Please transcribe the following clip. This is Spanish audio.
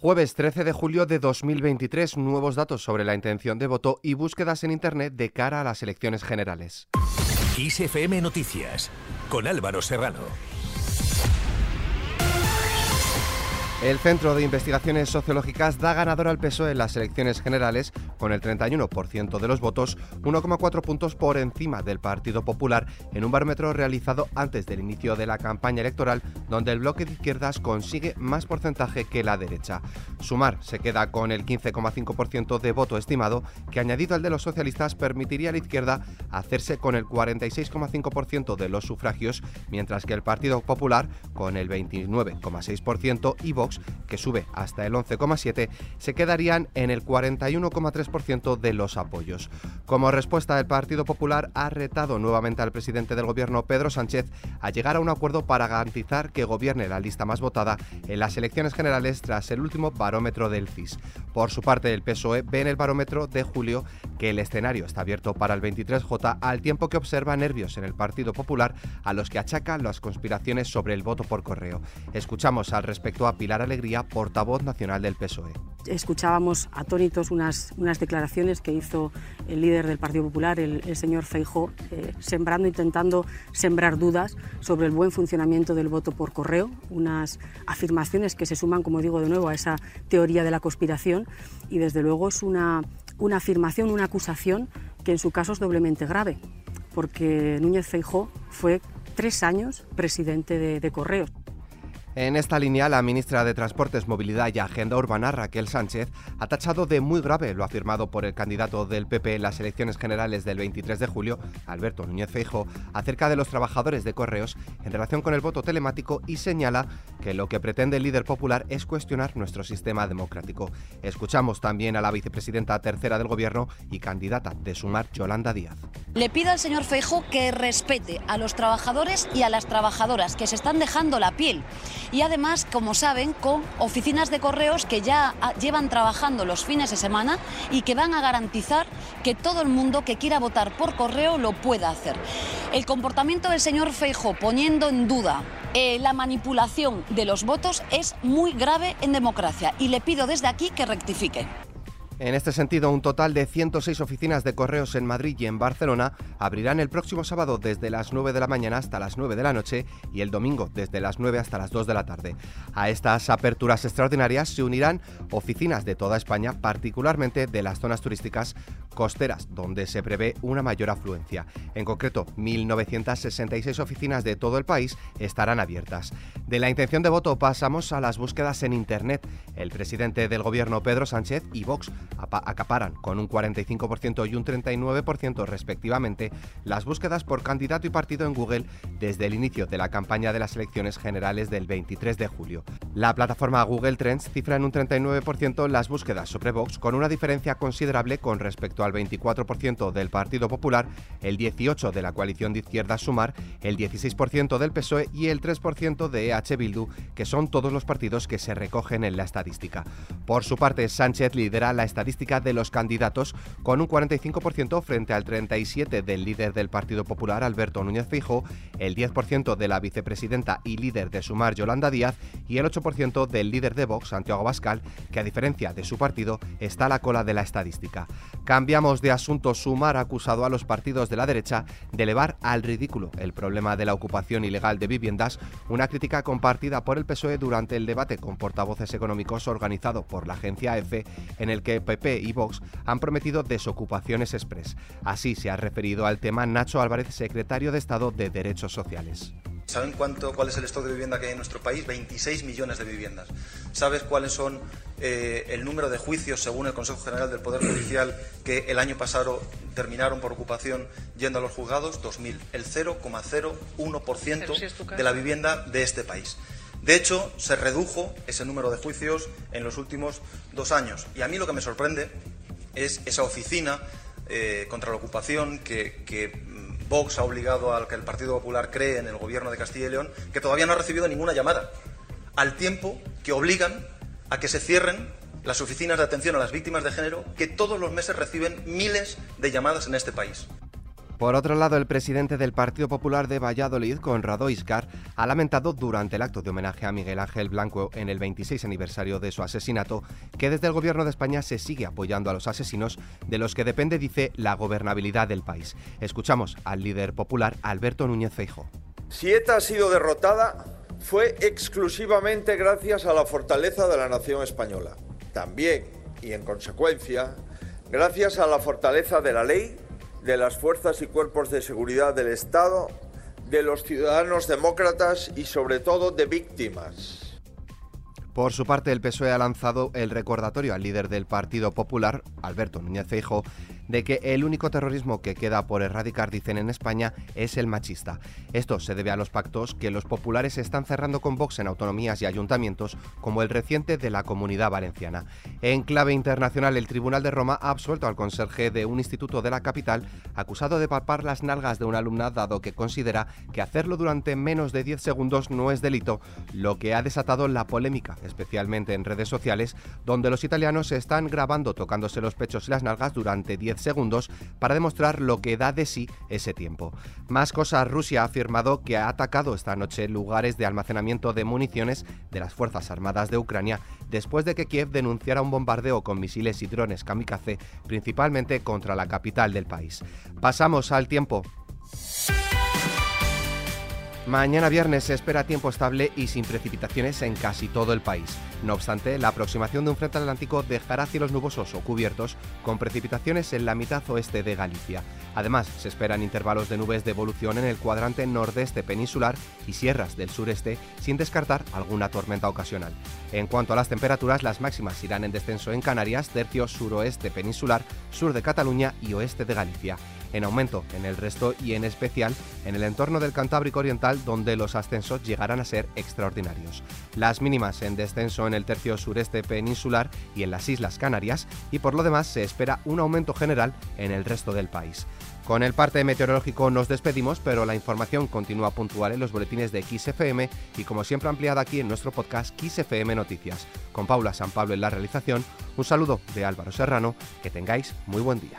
Jueves 13 de julio de 2023, nuevos datos sobre la intención de voto y búsquedas en Internet de cara a las elecciones generales. Noticias, con Álvaro Serrano. El Centro de Investigaciones Sociológicas da ganador al PSOE en las elecciones generales con el 31% de los votos, 1,4 puntos por encima del Partido Popular en un barómetro realizado antes del inicio de la campaña electoral, donde el bloque de izquierdas consigue más porcentaje que la derecha. Sumar se queda con el 15,5% de voto estimado, que añadido al de los socialistas permitiría a la izquierda hacerse con el 46,5% de los sufragios, mientras que el Partido Popular, con el 29,6% y Vox, que sube hasta el 11,7%, se quedarían en el 41,3% de los apoyos. Como respuesta, el Partido Popular ha retado nuevamente al presidente del gobierno, Pedro Sánchez, a llegar a un acuerdo para garantizar que gobierne la lista más votada en las elecciones generales tras el último barómetro del CIS. Por su parte, el PSOE ve en el barómetro de julio que el escenario está abierto para el 23J al tiempo que observa nervios en el Partido Popular a los que achacan las conspiraciones sobre el voto por correo. Escuchamos al respecto a Pilar Alegría, portavoz nacional del PSOE. Escuchábamos atónitos unas, unas declaraciones que hizo el líder del Partido Popular, el, señor Feijó, eh, sembrando, intentando sembrar dudas sobre el buen funcionamiento del voto por correo, unas afirmaciones que se suman, como digo de nuevo, a esa teoría de la conspiración y desde luego es una, una afirmación, una acusación que en su caso es doblemente grave, porque Núñez Feijó fue tres años presidente de, de Correos. En esta línea, la ministra de Transportes, Movilidad y Agenda Urbana, Raquel Sánchez, ha tachado de muy grave lo afirmado por el candidato del PP en las elecciones generales del 23 de julio, Alberto Núñez Feijo, acerca de los trabajadores de correos en relación con el voto telemático y señala que lo que pretende el líder popular es cuestionar nuestro sistema democrático. Escuchamos también a la vicepresidenta tercera del Gobierno y candidata de Sumar, Yolanda Díaz. Le pido al señor Feijo que respete a los trabajadores y a las trabajadoras que se están dejando la piel y además, como saben, con oficinas de correos que ya ah, llevan trabajando los fines de semana y que van a garantizar que todo el mundo que quiera votar por correo lo pueda hacer. El comportamiento del señor Feijo poniendo en duda eh, la manipulación de los votos es muy grave en democracia y le pido desde aquí que rectifique. En este sentido, un total de 106 oficinas de correos en Madrid y en Barcelona abrirán el próximo sábado desde las 9 de la mañana hasta las 9 de la noche y el domingo desde las 9 hasta las 2 de la tarde. A estas aperturas extraordinarias se unirán oficinas de toda España, particularmente de las zonas turísticas costeras, donde se prevé una mayor afluencia. En concreto, 1.966 oficinas de todo el país estarán abiertas. De la intención de voto pasamos a las búsquedas en Internet. El presidente del gobierno, Pedro Sánchez, y Vox acaparan con un 45% y un 39% respectivamente las búsquedas por candidato y partido en Google desde el inicio de la campaña de las elecciones generales del 23 de julio. La plataforma Google Trends cifra en un 39% las búsquedas sobre Vox con una diferencia considerable con respecto al 24% del Partido Popular, el 18% de la coalición de izquierdas Sumar, el 16% del PSOE y el 3% de EH Bildu, que son todos los partidos que se recogen en la estadística. Por su parte, Sánchez lidera la estadística de los candidatos con un 45% frente al 37% del líder del Partido Popular, Alberto Núñez Fijo, el 10% de la vicepresidenta y líder de Sumar, Yolanda Díaz, y el 8% del líder de Vox, Santiago Bascal, que a diferencia de su partido está a la cola de la estadística. Cambiamos de asunto. Sumar acusado a los partidos de la derecha de elevar al ridículo el problema de la ocupación ilegal de viviendas, una crítica compartida por el PSOE durante el debate con portavoces económicos organizado por la agencia EFE, en el que PP y Vox han prometido desocupaciones express. Así se ha referido al tema Nacho Álvarez, secretario de Estado de Derechos Sociales. ¿Saben cuánto, cuál es el stock de vivienda que hay en nuestro país? 26 millones de viviendas. ¿Sabes cuáles son eh, el número de juicios, según el Consejo General del Poder Judicial, que el año pasado terminaron por ocupación yendo a los juzgados? 2.000. El 0,01% de la vivienda de este país. De hecho, se redujo ese número de juicios en los últimos dos años. Y a mí lo que me sorprende es esa oficina eh, contra la ocupación que, Vox ha obligado a que el Partido Popular cree en el gobierno de Castilla y León, que todavía no ha recibido ninguna llamada, al tiempo que obligan a que se cierren las oficinas de atención a las víctimas de género, que todos los meses reciben miles de llamadas en este país. Por otro lado, el presidente del Partido Popular de Valladolid, Conrado Iscar, ha lamentado durante el acto de homenaje a Miguel Ángel Blanco en el 26 aniversario de su asesinato que desde el gobierno de España se sigue apoyando a los asesinos de los que depende, dice, la gobernabilidad del país. Escuchamos al líder popular Alberto Núñez Feijo. Si ETA ha sido derrotada, fue exclusivamente gracias a la fortaleza de la nación española. También, y en consecuencia, gracias a la fortaleza de la ley de las fuerzas y cuerpos de seguridad del Estado, de los ciudadanos demócratas y sobre todo de víctimas. Por su parte, el PSOE ha lanzado el recordatorio al líder del Partido Popular, Alberto Núñez Feijo, de que el único terrorismo que queda por erradicar, dicen en España, es el machista. Esto se debe a los pactos que los populares están cerrando con Vox en autonomías y ayuntamientos, como el reciente de la Comunidad Valenciana. En clave internacional, el Tribunal de Roma ha absuelto al conserje de un instituto de la capital acusado de palpar las nalgas de una alumna, dado que considera que hacerlo durante menos de 10 segundos no es delito, lo que ha desatado la polémica, especialmente en redes sociales, donde los italianos están grabando tocándose los pechos y las nalgas durante 10 segundos para demostrar lo que da de sí ese tiempo. Más cosas, Rusia ha afirmado que ha atacado esta noche lugares de almacenamiento de municiones de las Fuerzas Armadas de Ucrania después de que Kiev denunciara un bombardeo con misiles y drones kamikaze, principalmente contra la capital del país. Pasamos al tiempo. Mañana viernes se espera tiempo estable y sin precipitaciones en casi todo el país. No obstante, la aproximación de un frente atlántico dejará cielos nubosos o cubiertos con precipitaciones en la mitad oeste de Galicia. Además, se esperan intervalos de nubes de evolución en el cuadrante nordeste peninsular y sierras del sureste, sin descartar alguna tormenta ocasional. En cuanto a las temperaturas, las máximas irán en descenso en Canarias, tercio suroeste peninsular, sur de Cataluña y oeste de Galicia en aumento en el resto y en especial en el entorno del Cantábrico Oriental donde los ascensos llegarán a ser extraordinarios. Las mínimas en descenso en el tercio sureste peninsular y en las Islas Canarias y por lo demás se espera un aumento general en el resto del país. Con el parte meteorológico nos despedimos, pero la información continúa puntual en los boletines de XFM y como siempre ampliada aquí en nuestro podcast XFM Noticias. Con Paula San Pablo en la realización, un saludo de Álvaro Serrano, que tengáis muy buen día.